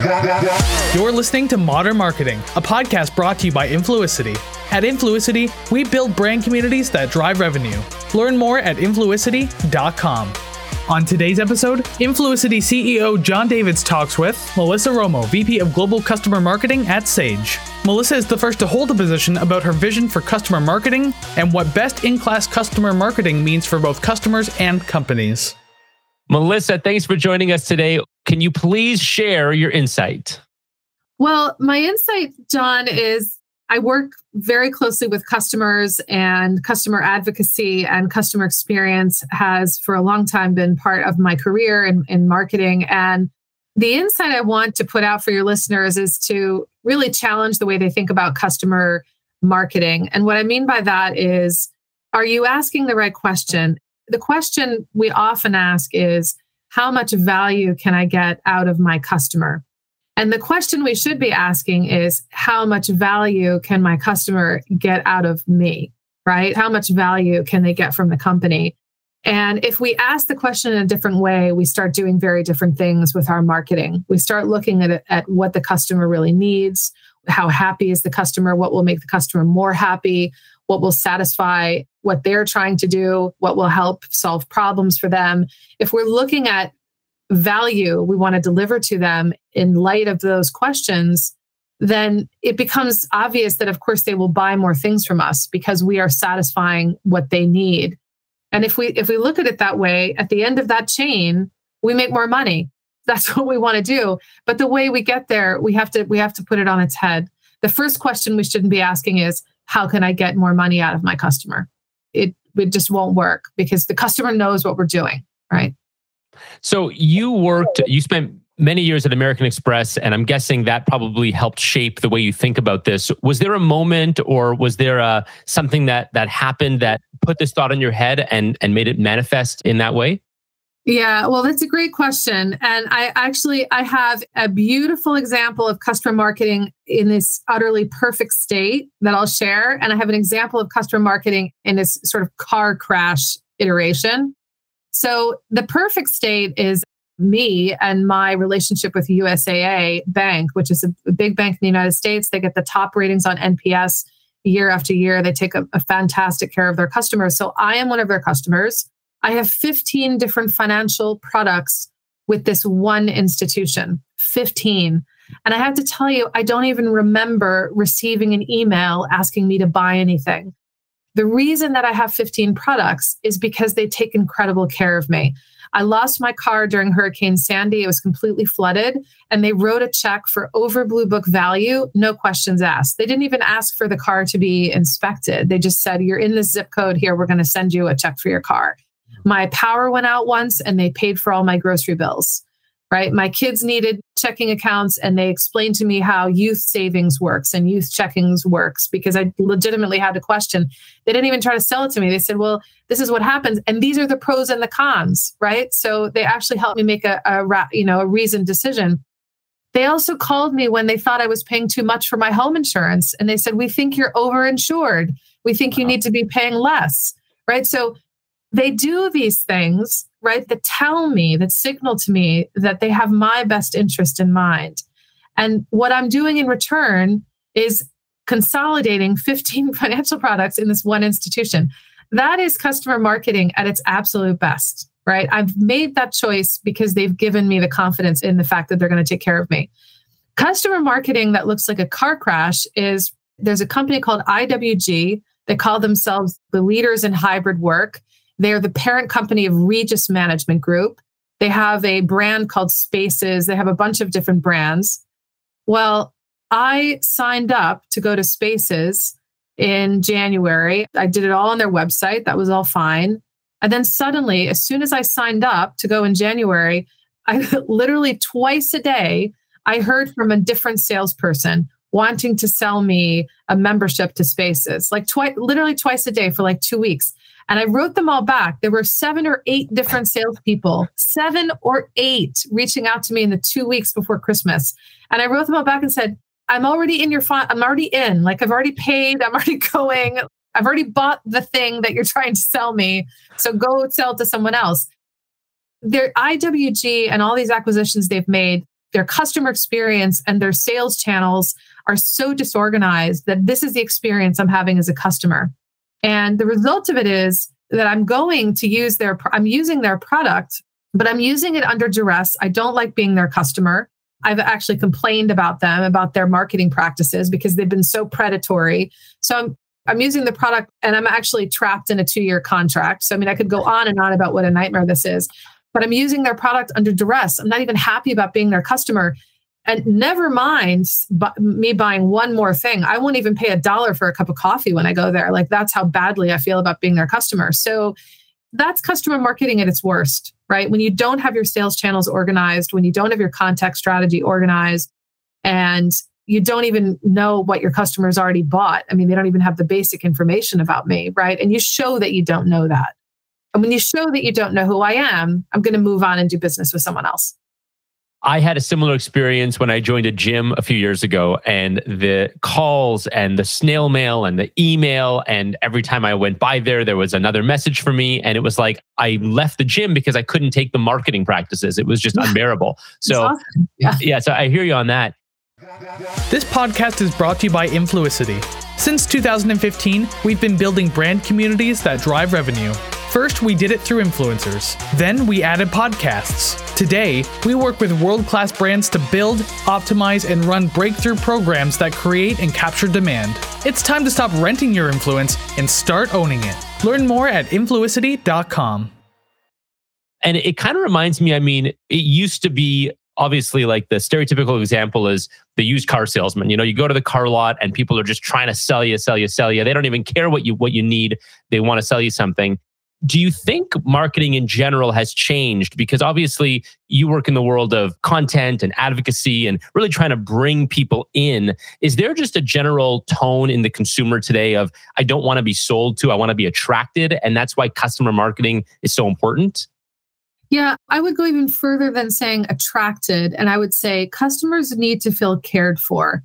You're listening to Modern Marketing, a podcast brought to you by Influicity. At Influicity, we build brand communities that drive revenue. Learn more at influicity.com. On today's episode, Influicity CEO Jon Davids talks with Melissa Romo, VP of Global Customer Marketing at Sage. Melissa is the first to hold a position about her vision for customer marketing and what best in class customer marketing means for both customers and companies. Melissa, thanks for joining us today. Can you please share your insight? Well, my insight, Jon, is I work very closely with customers and customer advocacy and customer experience has for a long time been part of my career in, in marketing. And the insight I want to put out for your listeners is to really challenge the way they think about customer marketing. And what I mean by that is, are you asking the right question? The question we often ask is, how much value can I get out of my customer? And the question we should be asking is, how much value can my customer get out of me? Right? How much value can they get from the company? And if we ask the question in a different way, we start doing very different things with our marketing. We start looking at, at what the customer really needs, how happy is the customer, what will make the customer more happy, what will satisfy what they're trying to do, what will help solve problems for them. If we're looking at value we want to deliver to them in light of those questions, then it becomes obvious that, of course, they will buy more things from us because we are satisfying what they need. And if we if we look at it that way, at the end of that chain, we make more money. That's what we want to do. But the way we get there, we have to we have to put it on its head. The first question we shouldn't be asking is, how can I get more money out of my customer? It, it just won't work because the customer knows what we're doing, right? So you worked, you spent many years at American Express, and I'm guessing that probably helped shape the way you think about this. Was there a moment, or was there a, uh, something that that happened that put this thought in your head and and made it manifest in that way? Yeah, well, that's a great question. And I actually I have a beautiful example of customer marketing in this utterly perfect state that I'll share. And I have an example of customer marketing in this sort of car crash iteration. So the perfect state is me and my relationship with USAA Bank, which is a big bank in the United States. They get the top ratings on NPS year after year. They take a, a fantastic care of their customers. So I am one of their customers. I have 15 different financial products with this one institution, 15. And I have to tell you, I don't even remember receiving an email asking me to buy anything. The reason that I have 15 products is because they take incredible care of me. I lost my car during Hurricane Sandy. It was completely flooded, and they wrote a check for over Blue Book value, no questions asked. They didn't even ask for the car to be inspected. They just said, You're in the zip code here. We're going to send you a check for your car. My power went out once and they paid for all my grocery bills, right? My kids needed checking accounts and they explained to me how youth savings works and youth checkings works because I legitimately had a question. They didn't even try to sell it to me. They said, well, this is what happens. And these are the pros and the cons, right? So they actually helped me make a, a you know, a reasoned decision. They also called me when they thought I was paying too much for my home insurance. And they said, we think you're overinsured. We think you need to be paying less, right? So they do these things, right, that tell me, that signal to me that they have my best interest in mind. And what I'm doing in return is consolidating 15 financial products in this one institution. That is customer marketing at its absolute best, right? I've made that choice because they've given me the confidence in the fact that they're going to take care of me. Customer marketing that looks like a car crash is there's a company called IWG. They call themselves the leaders in hybrid work. They're the parent company of Regus Management Group. They have a brand called Spaces. They have a bunch of different brands. Well, I signed up to go to Spaces in January. I did it all on their website. That was all fine. And then suddenly, as soon as I signed up to go in January, I literally twice a day, I heard from a different salesperson wanting to sell me a membership to Spaces, like twice, literally twice a day for like two weeks. And I wrote them all back. There were seven or eight different salespeople, seven or eight reaching out to me in the two weeks before Christmas. And I wrote them all back and said, I'm already in your font. I'm already in. Like I've already paid. I'm already going. I've already bought the thing that you're trying to sell me. So go sell it to someone else. Their IWG and all these acquisitions they've made, their customer experience and their sales channels are so disorganized that this is the experience I'm having as a customer. And the result of it is that I'm going to use their, I'm using their product, but I'm using it under duress. I don't like being their customer. I've actually complained about them, about their marketing practices because they've been so predatory. So I'm, I'm using the product and I'm actually trapped in a two year contract. So, I mean, I could go on and on about what a nightmare this is, but I'm using their product under duress. I'm not even happy about being their customer. And never mind me buying one more thing. I won't even pay a dollar for a cup of coffee when I go there. Like that's how badly I feel about being their customer. So that's customer marketing at its worst, right? When you don't have your sales channels organized, when you don't have your contact strategy organized, and you don't even know what your customers already bought. I mean, they don't even have the basic information about me, right? And you show that you don't know that. And when you show that you don't know who I am, I'm going to move on and do business with someone else. I had a similar experience when I joined a gym a few years ago, and the calls and the snail mail and the email, and every time I went by there, there was another message for me. And it was like I left the gym because I couldn't take the marketing practices. It was just unbearable. So, awesome. yeah. yeah, so I hear you on that. This podcast is brought to you by Influicity. Since 2015, we've been building brand communities that drive revenue. First, we did it through influencers. Then, we added podcasts. Today, we work with world class brands to build, optimize, and run breakthrough programs that create and capture demand. It's time to stop renting your influence and start owning it. Learn more at influicity.com. And it kind of reminds me, I mean, it used to be obviously like the stereotypical example is the used car salesman. You know, you go to the car lot and people are just trying to sell you, sell you, sell you. They don't even care what you what you need. They want to sell you something do you think marketing in general has changed? Because obviously you work in the world of content and advocacy and really trying to bring people in. Is there just a general tone in the consumer today of, I don't want to be sold to, I want to be attracted? And that's why customer marketing is so important? Yeah, I would go even further than saying attracted. And I would say customers need to feel cared for.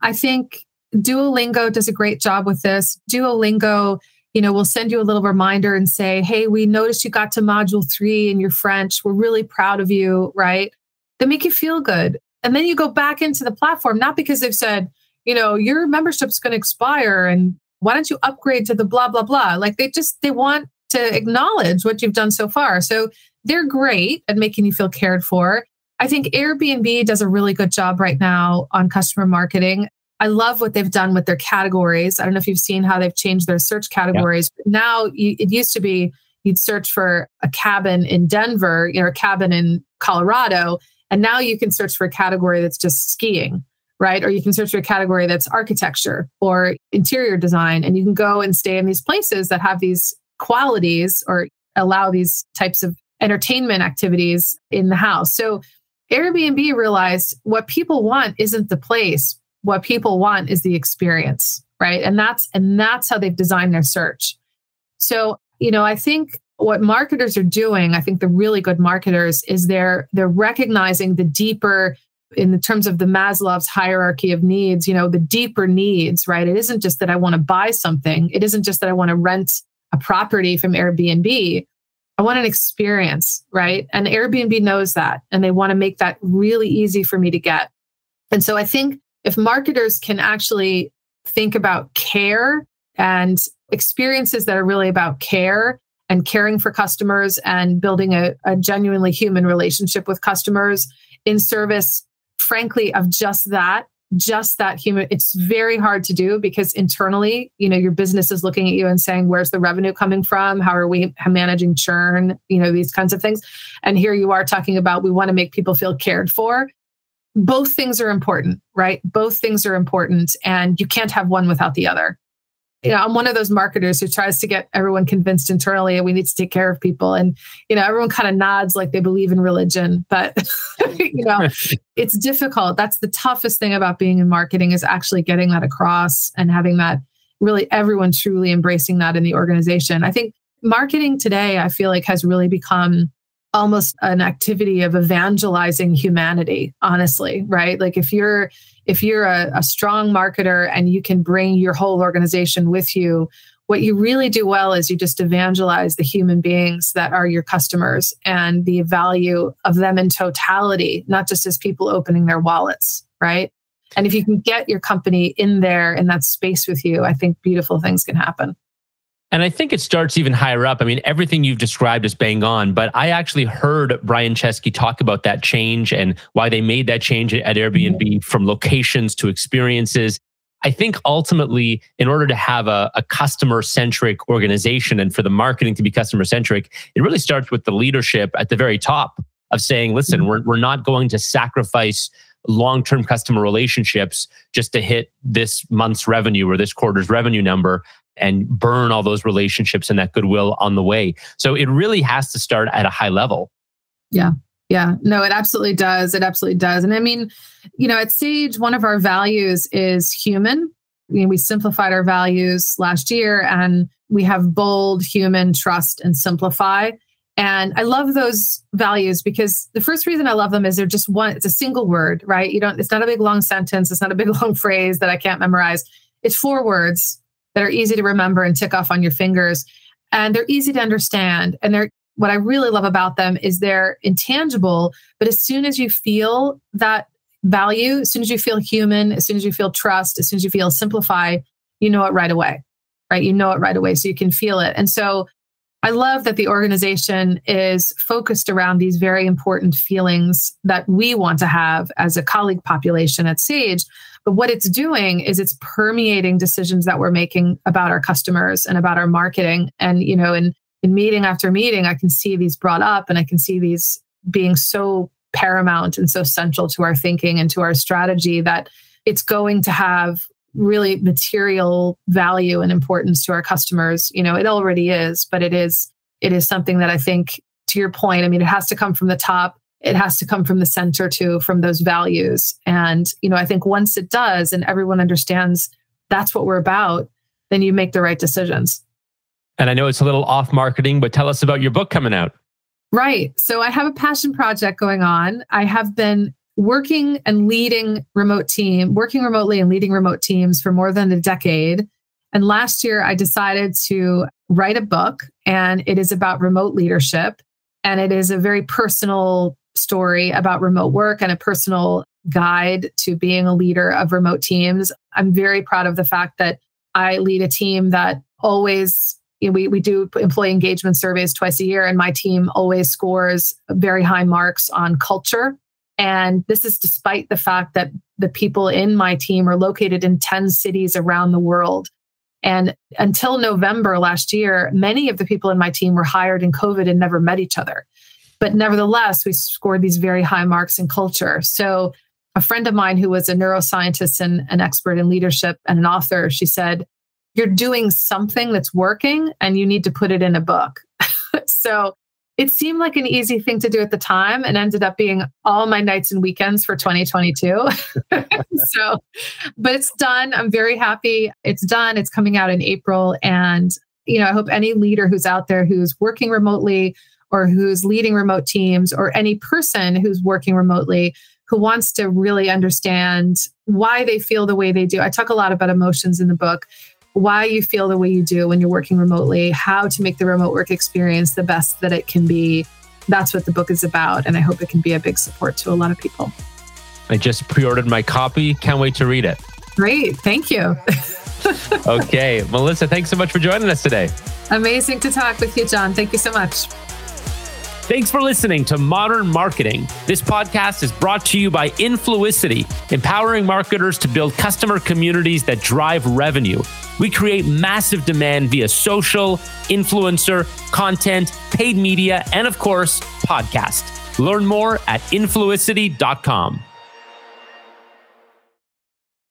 I think Duolingo does a great job with this. Duolingo you know, we'll send you a little reminder and say, hey, we noticed you got to module three in your French. We're really proud of you, right? They make you feel good. And then you go back into the platform, not because they've said, you know, your membership's going to expire and why don't you upgrade to the blah, blah, blah. Like they just, they want to acknowledge what you've done so far. So they're great at making you feel cared for. I think Airbnb does a really good job right now on customer marketing. I love what they've done with their categories. I don't know if you've seen how they've changed their search categories. Yeah. Now you, it used to be you'd search for a cabin in Denver, you know, a cabin in Colorado, and now you can search for a category that's just skiing, right? Or you can search for a category that's architecture or interior design, and you can go and stay in these places that have these qualities or allow these types of entertainment activities in the house. So Airbnb realized what people want isn't the place, what people want is the experience right? And that's and that's how they've designed their search. So you know i think what marketers are doing i think the really good marketers is they're they're recognizing the deeper in the terms of the maslow's hierarchy of needs you know the deeper needs right? It isn't just that i want to buy something. It isn't just that i want to rent a property from airbnb. I want an experience right? And airbnb knows that and they want to make that really easy for me to get. And so i think if marketers can actually think about care and experiences that are really about care and caring for customers and building a, a genuinely human relationship with customers in service, frankly, of just that just that human it's very hard to do because internally you know your business is looking at you and saying where's the revenue coming from? How are we managing churn? You know these kinds of things. And here you are talking about we want to make people feel cared for both things are important, right? Both things are important, and you can't have one without the other. You know, I'm one of those marketers who tries to get everyone convinced internally and we need to take care of people. And, you know, everyone kind of nods like they believe in religion, but, you know, it's difficult. That's the toughest thing about being in marketing is actually getting that across and having that really everyone truly embracing that in the organization. I think marketing today, I feel like has really become almost an activity of evangelizing humanity honestly right like if you're if you're a, a, strong marketer and you can bring your whole organization with you what you really do well is you just evangelize the human beings that are your customers and the value of them in totality, not just as people opening their wallets, right? And if you can get your company in there in that space with you, I think beautiful things can happen. And I think it starts even higher up. I mean, everything you've described is bang on, but I actually heard Brian Chesky talk about that change and why they made that change at Airbnb mm-hmm. from locations to experiences. I think ultimately, in order to have a, a customer centric organization and for the marketing to be customer centric, it really starts with the leadership at the very top of saying, listen, mm-hmm. we're, we're not going to sacrifice long term customer relationships just to hit this month's revenue or this quarter's revenue number and burn all those relationships and that goodwill on the way. So it really has to start at a high level. Yeah. Yeah, no, it absolutely does. It absolutely does. And I mean, you know, at Sage, one of our values is human. We simplified our values last year and we have bold, human, trust, and simplify. And I love those values because the first reason I love them is they're just one, it's a single word, right? You don't, it's not a big long sentence. It's not a big long phrase that I can't memorize. It's four words that are easy to remember and tick off on your fingers. And they're easy to understand. And they're what I really love about them is they're intangible, but as soon as you feel that value, as soon as you feel human, as soon as you feel trust, as soon as you feel simplify, you know it right away, right? You know it right away. So you can feel it. And so I love that the organization is focused around these very important feelings that we want to have as a colleague population at Sage. But what it's doing is it's permeating decisions that we're making about our customers and about our marketing. And, you know, and in meeting after meeting, I can see these brought up and I can see these being so paramount and so central to our thinking and to our strategy that it's going to have really material value and importance to our customers. You know, it already is, but it is it is something that I think to your point, I mean, it has to come from the top. It has to come from the center too, from those values. And, you know, I think once it does and everyone understands that's what we're about, then you make the right decisions. And I know it's a little off marketing, but tell us about your book coming out. Right. So I have a passion project going on. I have been working and leading remote team, working remotely and leading remote teams for more than a decade. And last year I decided to write a book and it is about remote leadership and it is a very personal story about remote work and a personal guide to being a leader of remote teams. I'm very proud of the fact that I lead a team that always you know, we, we do employee engagement surveys twice a year, and my team always scores very high marks on culture. And this is despite the fact that the people in my team are located in 10 cities around the world. And until November last year, many of the people in my team were hired in COVID and never met each other. But nevertheless, we scored these very high marks in culture. So, a friend of mine who was a neuroscientist and an expert in leadership and an author, she said, you're doing something that's working and you need to put it in a book. so it seemed like an easy thing to do at the time and ended up being all my nights and weekends for 2022. so, but it's done. I'm very happy. It's done. It's coming out in April. And, you know, I hope any leader who's out there who's working remotely or who's leading remote teams or any person who's working remotely who wants to really understand why they feel the way they do. I talk a lot about emotions in the book why you feel the way you do when you're working remotely, how to make the remote work experience the best that it can be. That's what the book is about. And I hope it can be a big support to a lot of people. I just pre ordered my copy. Can't wait to read it. Great. Thank you. okay. Melissa, thanks so much for joining us today. Amazing to talk with you, Jon. Thank you so much. Thanks for listening to Modern Marketing. This podcast is brought to you by Influicity, empowering marketers to build customer communities that drive revenue. We create massive demand via social, influencer, content, paid media, and of course, podcast. Learn more at influicity.com.